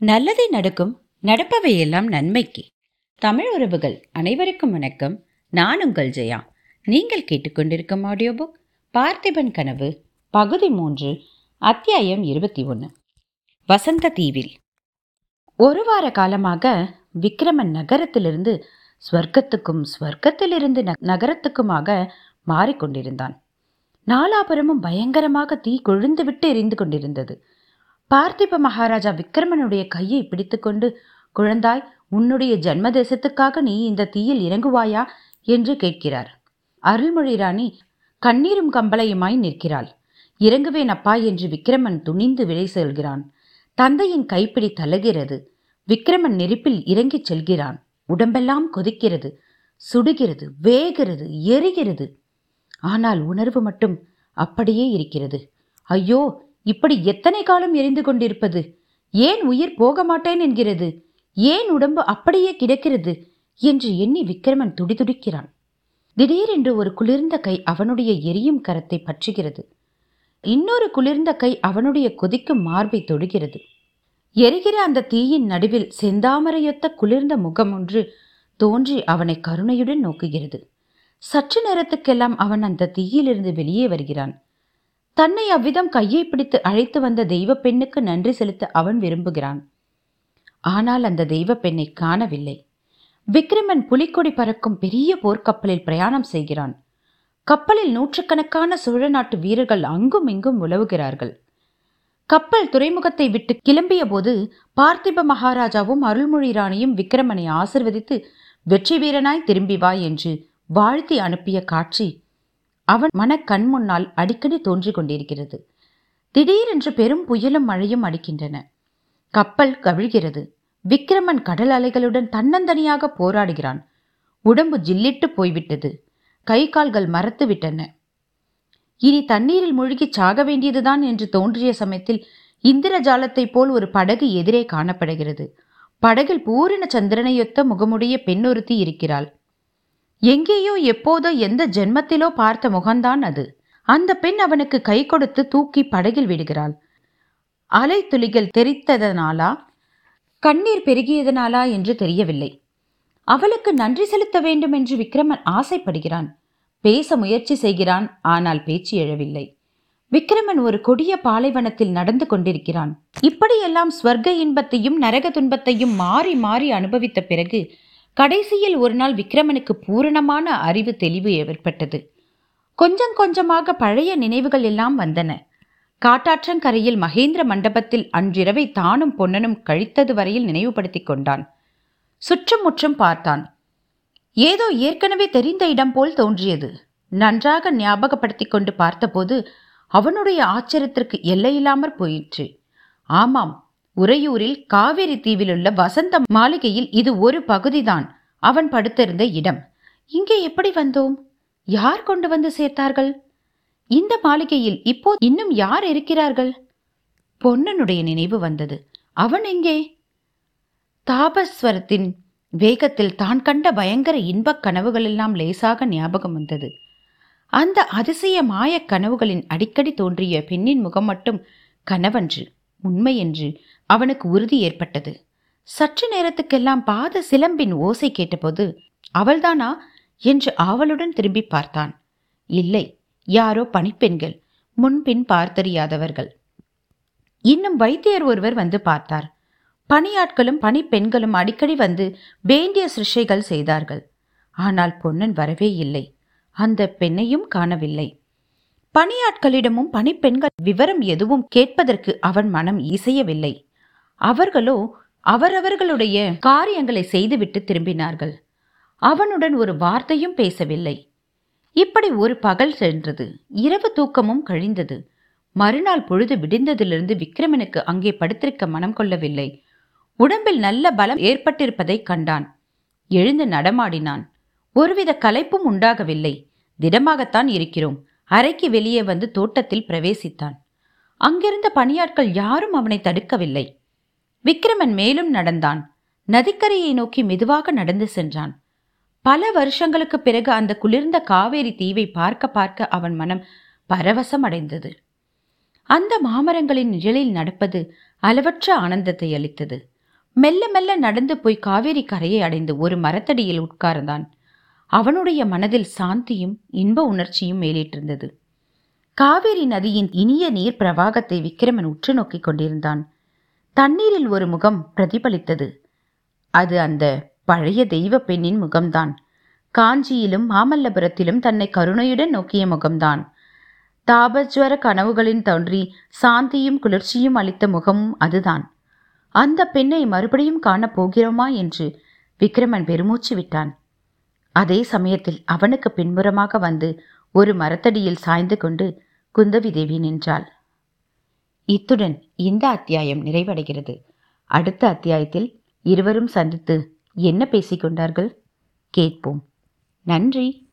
நல்லதே நடக்கும் நடப்பவையெல்லாம் நன்மைக்கு. தமிழ் உறவுகள் அனைவருக்கும் வணக்கம். நான் உங்கள் ஜெயா. நீங்கள் கேட்டுக்கொண்டிருக்கும் ஆடியோ புக் பார்த்திபன் கனவு பகுதி மூன்று அத்தியாயம் இருபத்தி ஒன்று வசந்த தீவில். ஒரு வார காலமாக விக்ரமன் நகரத்திலிருந்து ஸ்வர்க்கத்துக்கும் ஸ்வர்க்கத்திலிருந்து ந- நகரத்துக்குமாக மாறிக்கொண்டிருந்தான். நாலாபுரமும் பயங்கரமாக தீ கொழுந்துவிட்டு எரிந்து கொண்டிருந்தது. பார்த்திப மகாராஜா விக்ரமனுடைய கையை பிடித்துக்கொண்டு குழந்தாய் உன்னுடைய ஜன்ம தேசத்துக்காக நீ இந்த தீயில் இறங்குவாயா? என்று கேட்கிறார். அருள்மொழி ராணி கண்ணீரும் கம்பளையுமாய் நிற்கிறாள். இறங்குவேன் அப்பா என்று விக்ரமன் துணிந்து விலை செல்கிறான். தந்தையின் கைப்பிடி தழுகிறது. விக்ரமன் நெருப்பில் இறங்கிச் செல்கிறான். உடம்பெல்லாம் கொதிக்கிறது. சுடுகிறது. வேகிறது. எரிகிறது. ஆனால் உணர்வு மட்டும் அப்படியே இருக்கிறது. ஐயோ இப்படி எத்தனை காலம் எரிந்து கொண்டிருப்பது? ஏன் உயிர் போக மாட்டேன் என்கிறது? ஏன் உடம்பு அப்படியே கிடக்கிறது? என்று எண்ணி விக்ரமன் துடிதுடிக்கிறான். திடீரென்று ஒரு குளிர்ந்த கை அவனுடைய எரியும் கரத்தை பற்றுகிறது. இன்னொரு குளிர்ந்த கை அவனுடைய கொதிக்கும் மார்பை தொடுகிறது. எரிகிற அந்த தீயின் நடுவில் செந்தாமரையொத்த குளிர்ந்த முகம் ஒன்று தோன்றி அவனை கருணையுடன் நோக்குகிறது. சற்று நேரத்துக்கெல்லாம் அவன் அந்த தீயிலிருந்து வெளியே வருகிறான். தன்னை அவ்விதம் கையை பிடித்து அழைத்து வந்த தெய்வ பெண்ணுக்கு நன்றி செலுத்த அவன் விரும்புகிறான். ஆனால் அந்த தெய்வ பெண்ணை காணவில்லை. விக்ரமன் புலிக்கொடி பறக்கும் பெரிய போர்க்கப்பலில் பிரயாணம் செய்கிறான். கப்பலில் நூற்றுக்கணக்கான சோழ நாட்டு வீரர்கள் அங்கும் இங்கும் உலவுகிறார்கள். கப்பல் துறைமுகத்தை விட்டு கிளம்பிய போது பார்த்திப மகாராஜாவும் அருள்மொழி ராணியும் விக்ரமனை ஆசிர்வதித்து வெற்றி வீரனாய் திரும்பி வா என்று வாழ்த்தி அனுப்பிய காட்சி அவன் மன கண் முன்னால் அடிக்கடி தோன்றிக் கொண்டிருக்கிறது திடீரென்று பெரும் புயலும் மழையும் அடிக்கின்றன. கப்பல் கவிழ்கிறது. விக்ரமன் கடல் அலைகளுடன் தன்னந்தனியாக போராடுகிறான். உடம்பு ஜில்லிட்டு போய்விட்டது. கை கால்கள் மறத்து விட்டன. இனி தண்ணீரில் மூழ்கி சாக வேண்டியதுதான் என்று தோன்றிய சமயத்தில் இந்திரஜாலத்தைப் போல் ஒரு படகு எதிரே காணப்படுகிறது. படகில் பூரண சந்திரனையொத்த முகமுடைய பெண்ணொருத்தி இருக்கிறாள். எங்கேயோ எப்போதோ எந்த ஜென்மத்திலோ பார்த்த முகம்தான் அது. அந்த பெண் அவனுக்கு கை கொடுத்து தூக்கி படகில் விடுகிறாள். அலை துளிகள் தெரித்ததனாலா? கண்ணீர் பெருகியதனாலா என்று தெரியவில்லை. அவளுக்கு நன்றி செலுத்த வேண்டும் என்று விக்ரமன் ஆசைப்படுகிறான். பேச முயற்சி செய்கிறான் ஆனால் பேச்சு எழவில்லை. விக்ரமன் ஒரு கொடிய பாலைவனத்தில் நடந்து கொண்டிருக்கிறான். இப்படியெல்லாம் ஸ்வர்க்க இன்பத்தையும் நரக துன்பத்தையும் மாறி மாறி அனுபவித்த பிறகு கடைசியில் ஒரு நாள் விக்ரமனுக்கு பூரணமான அறிவு தெளிவு ஏற்பட்டது. கொஞ்சம் கொஞ்சமாக பழைய நினைவுகள் எல்லாம் வந்தன. காட்டாற்றங்கரையில் மகேந்திர மண்டபத்தில் அன்றிரவை தானும் பொன்னனும் கழித்தது வரையில் நினைவுபடுத்திக் கொண்டான். சுற்றும் முற்றும் பார்த்தான். ஏதோ ஏற்கனவே தெரிந்த இடம் போல் தோன்றியது. நன்றாக ஞாபகப்படுத்திக் கொண்டு பார்த்தபோது அவனுடைய ஆச்சரியத்திற்கு எல்லையில்லாமற் போயிற்று. ஆமாம் உறையூரில் காவேரி தீவிலுள்ள வசந்த மாளிகையில் இது ஒரு பகுதிதான். அவன் படுத்திருந்த இடம். இங்கே எப்படி வந்தோம்? யார் கொண்டு வந்து சேர்த்தார்கள்? இந்த மாளிகையில் இப்போ இன்னும் யார் இருக்கிறார்கள்? பொன்னனுடைய நினைவு வந்தது. அவன் எங்கே? தாபஸ்வரத்தின் வேகத்தில் தான் கண்ட பயங்கர இன்பக் கனவுகளெல்லாம் லேசாக ஞாபகம் வந்தது. அந்த அதிசய மாயக் கனவுகளின் அடிக்கடி தோன்றிய பெண்ணின் முகம் மட்டும் கனவன்று உண்மை என்று அவனுக்கு உறுதி ஏற்பட்டது. சற்று நேரத்துக்கெல்லாம் பாத சிலம்பின் ஓசை கேட்டபோது அவள்தானா? என்று ஆவலுடன் திரும்பி பார்த்தான். இல்லை யாரோ பணிப்பெண்கள் முன்பின் பார்த்தறியாதவர்கள் இன்னும் வைத்தியர் ஒருவர் வந்து பார்த்தார். பணியாட்களும் பணிப்பெண்களும் அடிக்கடி வந்து வேண்டிய சிருஷைகள் செய்தார்கள். ஆனால் பொன்னன் வரவே இல்லை. அந்த பெண்ணையும் காணவில்லை. பணியாட்களிடமும் பணிப்பெண்கள் விவரம் எதுவும் கேட்பதற்கு அவன் மனம் இசையவில்லை. அவர்களோ அவரவர்களுடைய காரியங்களை செய்துவிட்டு திரும்பினார்கள். அவனுடன் ஒரு வார்த்தையும் பேசவில்லை. இப்படி ஒரு பகல் சென்றது. இரவு தூக்கமும் கழிந்தது. மறுநாள் பொழுது விடிந்ததிலிருந்து விக்ரமனுக்கு அங்கே படுத்திருக்க மனம் கொள்ளவில்லை. உடம்பில் நல்ல பலம் ஏற்பட்டிருப்பதைக் கண்டான். எழுந்து நடமாடினான். ஒருவித கலைப்பும் உண்டாகவில்லை. திடமாகத்தான் இருக்கிறோம். அறைக்கு வெளியே வந்து தோட்டத்தில் பிரவேசித்தான். அங்கிருந்த பணியாட்கள் யாரும் அவனை தடுக்கவில்லை. விக்ரமன் மேலும் நடந்தான். நதிக்கரையை நோக்கி மெதுவாக நடந்து சென்றான். பல வருஷங்களுக்கு பிறகு அந்த குளிர்ந்த காவேரி தீவை பார்க்க பார்க்க அவன் மனம் பரவசம் அடைந்தது அந்த மாமரங்களின் நிழலில் நடப்பது அளவற்ற ஆனந்தத்தை அளித்தது. மெல்ல மெல்ல நடந்து போய் காவேரி கரையை அடைந்து ஒரு மரத்தடியில் உட்கார்ந்தான். அவனுடைய மனதில் சாந்தியும் இன்ப உணர்ச்சியும் மேலிட்டிருந்தது. காவேரி நதியின் இனிய நீர் பிரவாகத்தை விக்கிரமன் உற்று நோக்கிக் கொண்டிருந்தான். தண்ணீரில் ஒரு முகம் பிரதிபலித்தது. அது அந்த பழைய தெய்வ பெண்ணின் முகம்தான். காஞ்சியிலும் மாமல்லபுரத்திலும் தன்னை கருணையுடன் நோக்கிய முகம்தான். தாபஜ்வர கனவுகளின் தோன்றி சாந்தியும் குளிர்ச்சியும் அளித்த முகமும் அதுதான். அந்த பெண்ணை மறுபடியும் காணப் போகிறோமா என்று விக்ரமன் பெருமூச்சு விட்டான். அதே சமயத்தில் அவனுக்கு பின்புறமாக வந்து ஒரு மரத்தடியில் சாய்ந்து கொண்டு குந்தவி தேவி நின்றாள். இத்துடன் இந்த அத்தியாயம் நிறைவடைகிறது. அடுத்த அத்தியாயத்தில் இருவரும் சந்தித்து என்ன பேசிக்கொண்டார்கள் கேட்போம். நன்றி.